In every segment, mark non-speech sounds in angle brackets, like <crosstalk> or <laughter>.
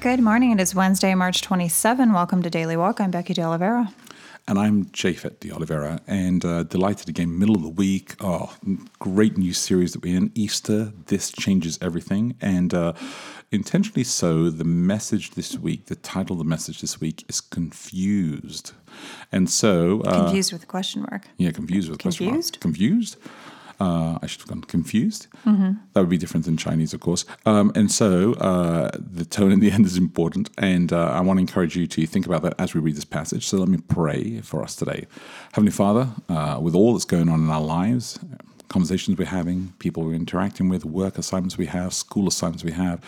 Good morning. It is Wednesday, March 27. Welcome to Daily Walk. I'm Becky De Oliveira. And I'm Japhet De Oliveira, and uh, delighted again, middle of the week. Oh, great new series that we're in Easter. This changes everything, and uh, intentionally so. The message this week, the title of the message this week is confused, and so uh, confused with a question mark. Yeah, confused with confused? question mark. Confused. Uh, I should have gone confused. Mm-hmm. That would be different in Chinese, of course. Um, and so uh, the tone in the <laughs> end is important. And uh, I want to encourage you to think about that as we read this passage. So let me pray for us today. Heavenly Father, uh, with all that's going on in our lives, conversations we're having, people we're interacting with, work assignments we have, school assignments we have,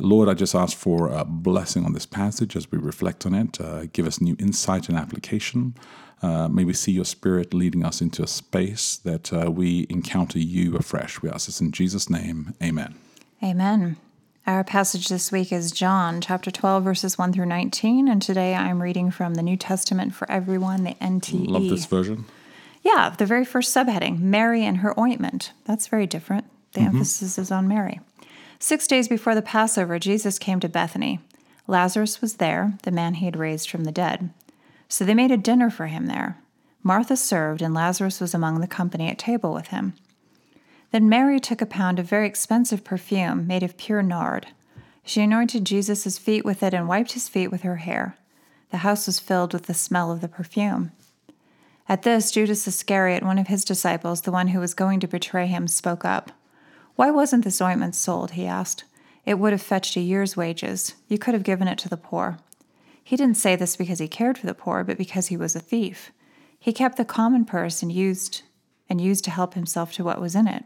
Lord, I just ask for a blessing on this passage as we reflect on it. Uh, give us new insight and application. Uh, may we see your spirit leading us into a space that uh, we encounter you afresh. We ask this in Jesus' name. Amen. Amen. Our passage this week is John chapter 12, verses 1 through 19. And today I'm reading from the New Testament for Everyone, the NTE. Love this version. Yeah, the very first subheading Mary and her ointment. That's very different. The mm-hmm. emphasis is on Mary. Six days before the Passover, Jesus came to Bethany. Lazarus was there, the man he had raised from the dead. So they made a dinner for him there. Martha served, and Lazarus was among the company at table with him. Then Mary took a pound of very expensive perfume made of pure nard. She anointed Jesus' feet with it and wiped his feet with her hair. The house was filled with the smell of the perfume. At this, Judas Iscariot, one of his disciples, the one who was going to betray him, spoke up. Why wasn't this ointment sold? he asked. It would have fetched a year's wages. You could have given it to the poor. He didn't say this because he cared for the poor, but because he was a thief. He kept the common purse and used and used to help himself to what was in it.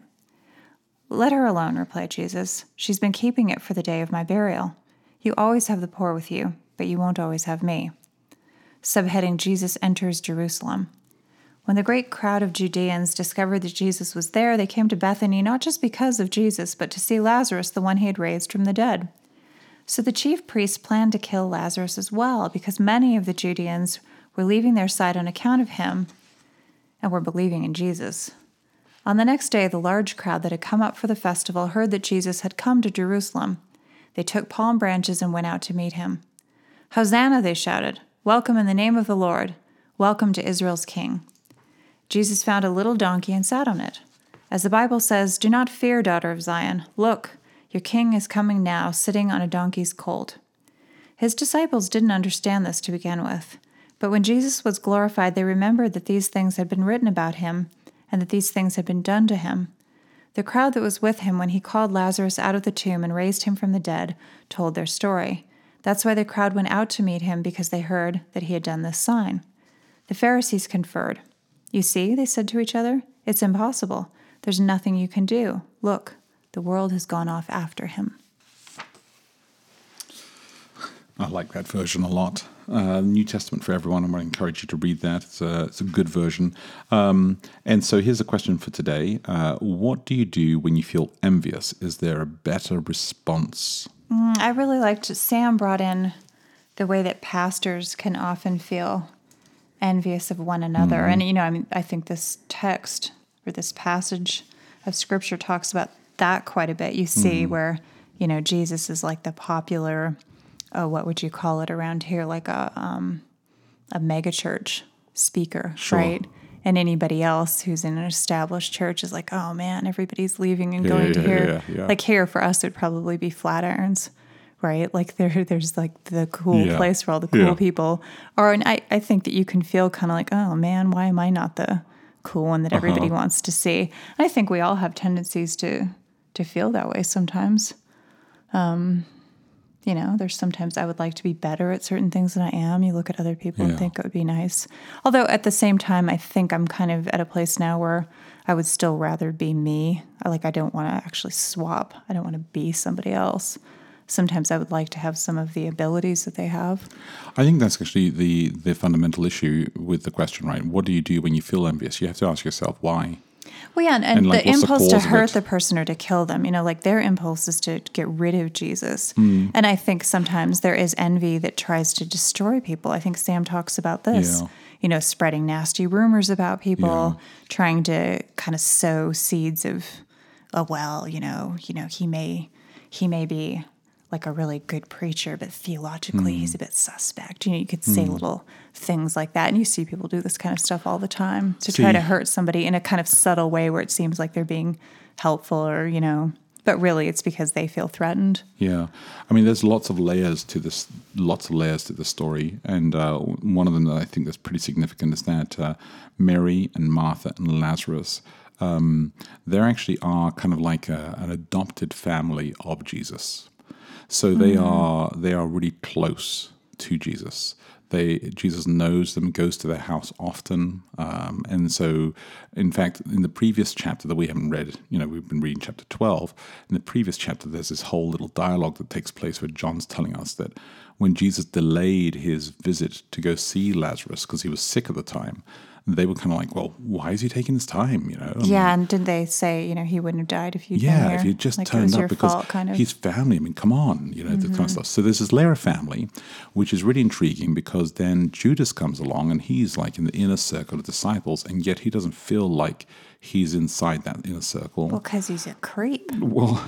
Let her alone, replied Jesus. She's been keeping it for the day of my burial. You always have the poor with you, but you won't always have me. Subheading Jesus enters Jerusalem. When the great crowd of Judeans discovered that Jesus was there, they came to Bethany not just because of Jesus, but to see Lazarus, the one he had raised from the dead. So the chief priests planned to kill Lazarus as well, because many of the Judeans were leaving their side on account of him and were believing in Jesus. On the next day, the large crowd that had come up for the festival heard that Jesus had come to Jerusalem. They took palm branches and went out to meet him. Hosanna, they shouted. Welcome in the name of the Lord. Welcome to Israel's King. Jesus found a little donkey and sat on it. As the Bible says, Do not fear, daughter of Zion. Look, your king is coming now, sitting on a donkey's colt. His disciples didn't understand this to begin with, but when Jesus was glorified, they remembered that these things had been written about him and that these things had been done to him. The crowd that was with him when he called Lazarus out of the tomb and raised him from the dead told their story. That's why the crowd went out to meet him because they heard that he had done this sign. The Pharisees conferred. You see, they said to each other, it's impossible. There's nothing you can do. Look, the world has gone off after him. I like that version a lot. Uh, New Testament for everyone. I'm going to encourage you to read that. It's a, it's a good version. Um, and so here's a question for today uh, What do you do when you feel envious? Is there a better response? Mm, I really liked Sam brought in the way that pastors can often feel envious of one another. Mm-hmm. And, you know, I mean, I think this text or this passage of scripture talks about that quite a bit. You see mm. where, you know, Jesus is like the popular, oh, what would you call it around here? Like a um, a megachurch speaker, sure. right? And anybody else who's in an established church is like, oh man, everybody's leaving and yeah, going yeah, to here. Yeah, like here for us, it'd probably be Flatirons, right? Like there, <laughs> there's like the cool place for all the cool people. Or and I, I think that you can feel kind of like, oh man, why am I not the cool one that everybody uh-huh. wants to see? I think we all have tendencies to to feel that way sometimes. Um, you know, there's sometimes I would like to be better at certain things than I am. You look at other people yeah. and think it would be nice. Although at the same time, I think I'm kind of at a place now where I would still rather be me. I, like I don't want to actually swap. I don't want to be somebody else. Sometimes I would like to have some of the abilities that they have. I think that's actually the the fundamental issue with the question, right? What do you do when you feel envious? You have to ask yourself why. Well, yeah, and, and And, like, the what's the impulse to hurt the person or to kill them, you know, like their impulse is to get rid of Jesus. Hmm. And I think sometimes there is envy that tries to destroy people. I think Sam talks about this, Yeah. you know, spreading nasty rumors about people, Yeah. trying to kind of sow seeds of, oh well, you know, you know, he may, he may be like a really good preacher, but theologically Hmm. he's a bit suspect. You know, you could say little things like that, and you see people do this kind of stuff all the time to try to hurt somebody in a kind of subtle way where it seems like they're being helpful or you know, but really it's because they feel threatened. Yeah, I mean, there's lots of layers to this, lots of layers to the story, and uh, one of them that I think that's pretty significant is that uh, Mary and Martha and Lazarus, um, they actually are kind of like a, an adopted family of Jesus. So they are they are really close to Jesus. They Jesus knows them, goes to their house often, um, and so in fact, in the previous chapter that we haven't read, you know, we've been reading chapter twelve. In the previous chapter, there's this whole little dialogue that takes place where John's telling us that when Jesus delayed his visit to go see Lazarus because he was sick at the time, they were kind of like, "Well, why is he taking his time?" You know, Yeah, and did they say you know he wouldn't have died if you'd been yeah, if you just like turned up because fault, kind of. Mm-hmm. he's family. I mean, come on, you know, the kind of stuff. So there's this layer of family, which is really intriguing because then Judas comes along and he's like in the inner circle of disciples, and yet he doesn't feel like he's inside that inner circle. because he's a creep. Well,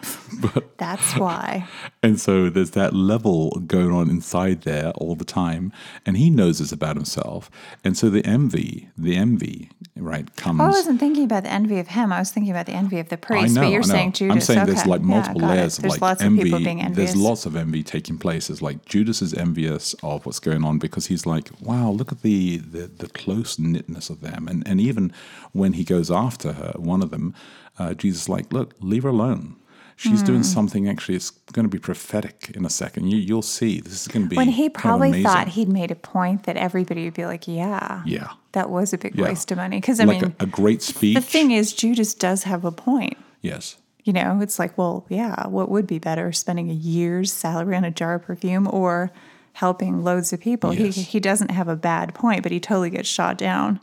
<laughs> but That's why. and so there's that level going on inside there all the time, and he knows this about himself, and so the envy, the envy, right, comes. Oh, I wasn't thinking about the envy of him. I was thinking about the envy of the priest. I know, but you're saying Judas. I'm saying there's okay. like multiple it. layers of There's like lots envy. of people being envious. There's lots of envy taking place. It's like Judas is envious of what's going on because he's like, wow, look at the the, the close knitness of them. And and even when he goes after her, one of them, uh, Jesus is like, look, leave her alone. She's doing Hmm. something. Actually, it's going to be prophetic in a second. You, you'll see. This is going to be when he kind of probably thought he'd made a point that everybody would be like, yeah, yeah, that was a big Yeah. waste of money. Because I like mean, a, a great speech. the thing is, Judas does have a point. yes. You know, it's like, well, yeah, what would be better, spending a year's salary on a jar of perfume or helping loads of people? Yes. He he doesn't have a bad point, but he totally gets shot down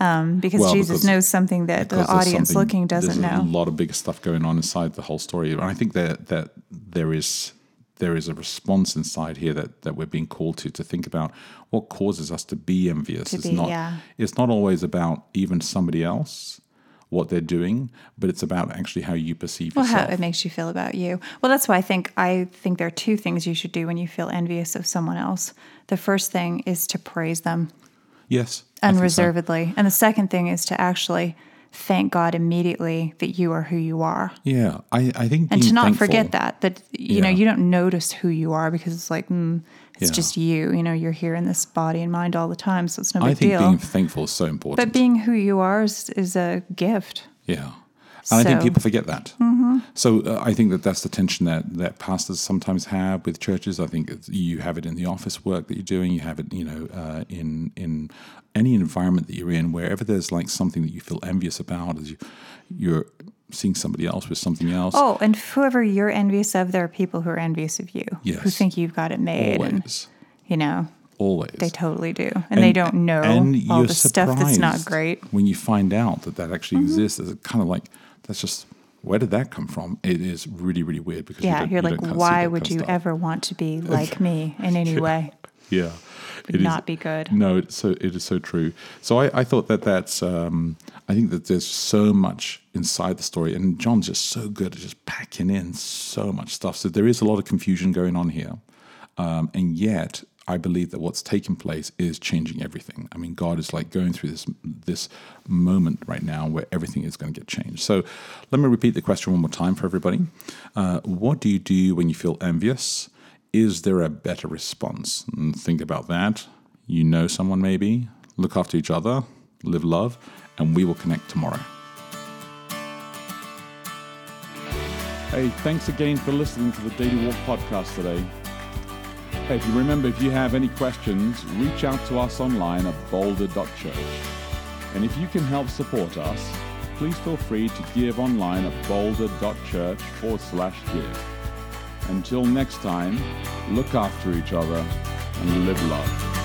um, because Well, Jesus because- knows something that the audience looking doesn't there's know. a lot of big stuff going on inside the whole story, and I think that that there is there is a response inside here that that we're being called to to think about what causes us to be envious. To it's be, not yeah. it's not always about even somebody else what they're doing, but it's about actually how you perceive Well, how it makes you feel about you. Well, that's why I think I think there are two things you should do when you feel envious of someone else. The first thing is to praise them yes, Think so. unreservedly, and the second thing is to actually thank God immediately that you are who you are. Yeah, I, I think and to not thankful- forget that that you know you don't notice who you are because it's like mm, it's Yeah. just you you know you're here in this body and mind all the time so it's no big deal. I think deal being thankful is so important. but being who you are is, is a gift Yeah. And I think Mm-hmm. people forget that. So uh, I think that that's the tension that, that pastors sometimes have with churches. I think you have it in the office work that you're doing. You have it, you know, uh, in in any environment that you're in, wherever there's like something that you feel envious about, as you you're seeing somebody else with something else. oh and whoever you're envious of there are people who are envious of you who think you've got it made and always, you know always. they totally do and, they don't know and all the stuff that's not great Mm-hmm. when you find out that that actually exists. It's kind of like that's just where did that come from? It is really really weird because yeah you like of see why would you stuff. ever want to be like me in any <laughs> way Yeah. It is- not be good No, it's so it is so true. So I, I thought that that's um, I think that there's so much inside the story, and John's just so good at just packing in so much stuff. So there is a lot of confusion going on here, um, and yet I believe that what's taking place is changing everything. I mean, God is like going through this this moment right now where everything is going to get changed. So let me repeat the question one more time for everybody. Uh, what do you do when you feel envious? Is there a better response? And think about that. You know someone maybe. Look after each other, live love, and we will connect tomorrow. Hey, thanks again for listening to the Daily Walk podcast today. Hey, if you remember, if you have any questions, reach out to us online at boulder.church. And if you can help support us, please feel free to give online at boulder.church forward slash give. Until next time, look after each other and live love.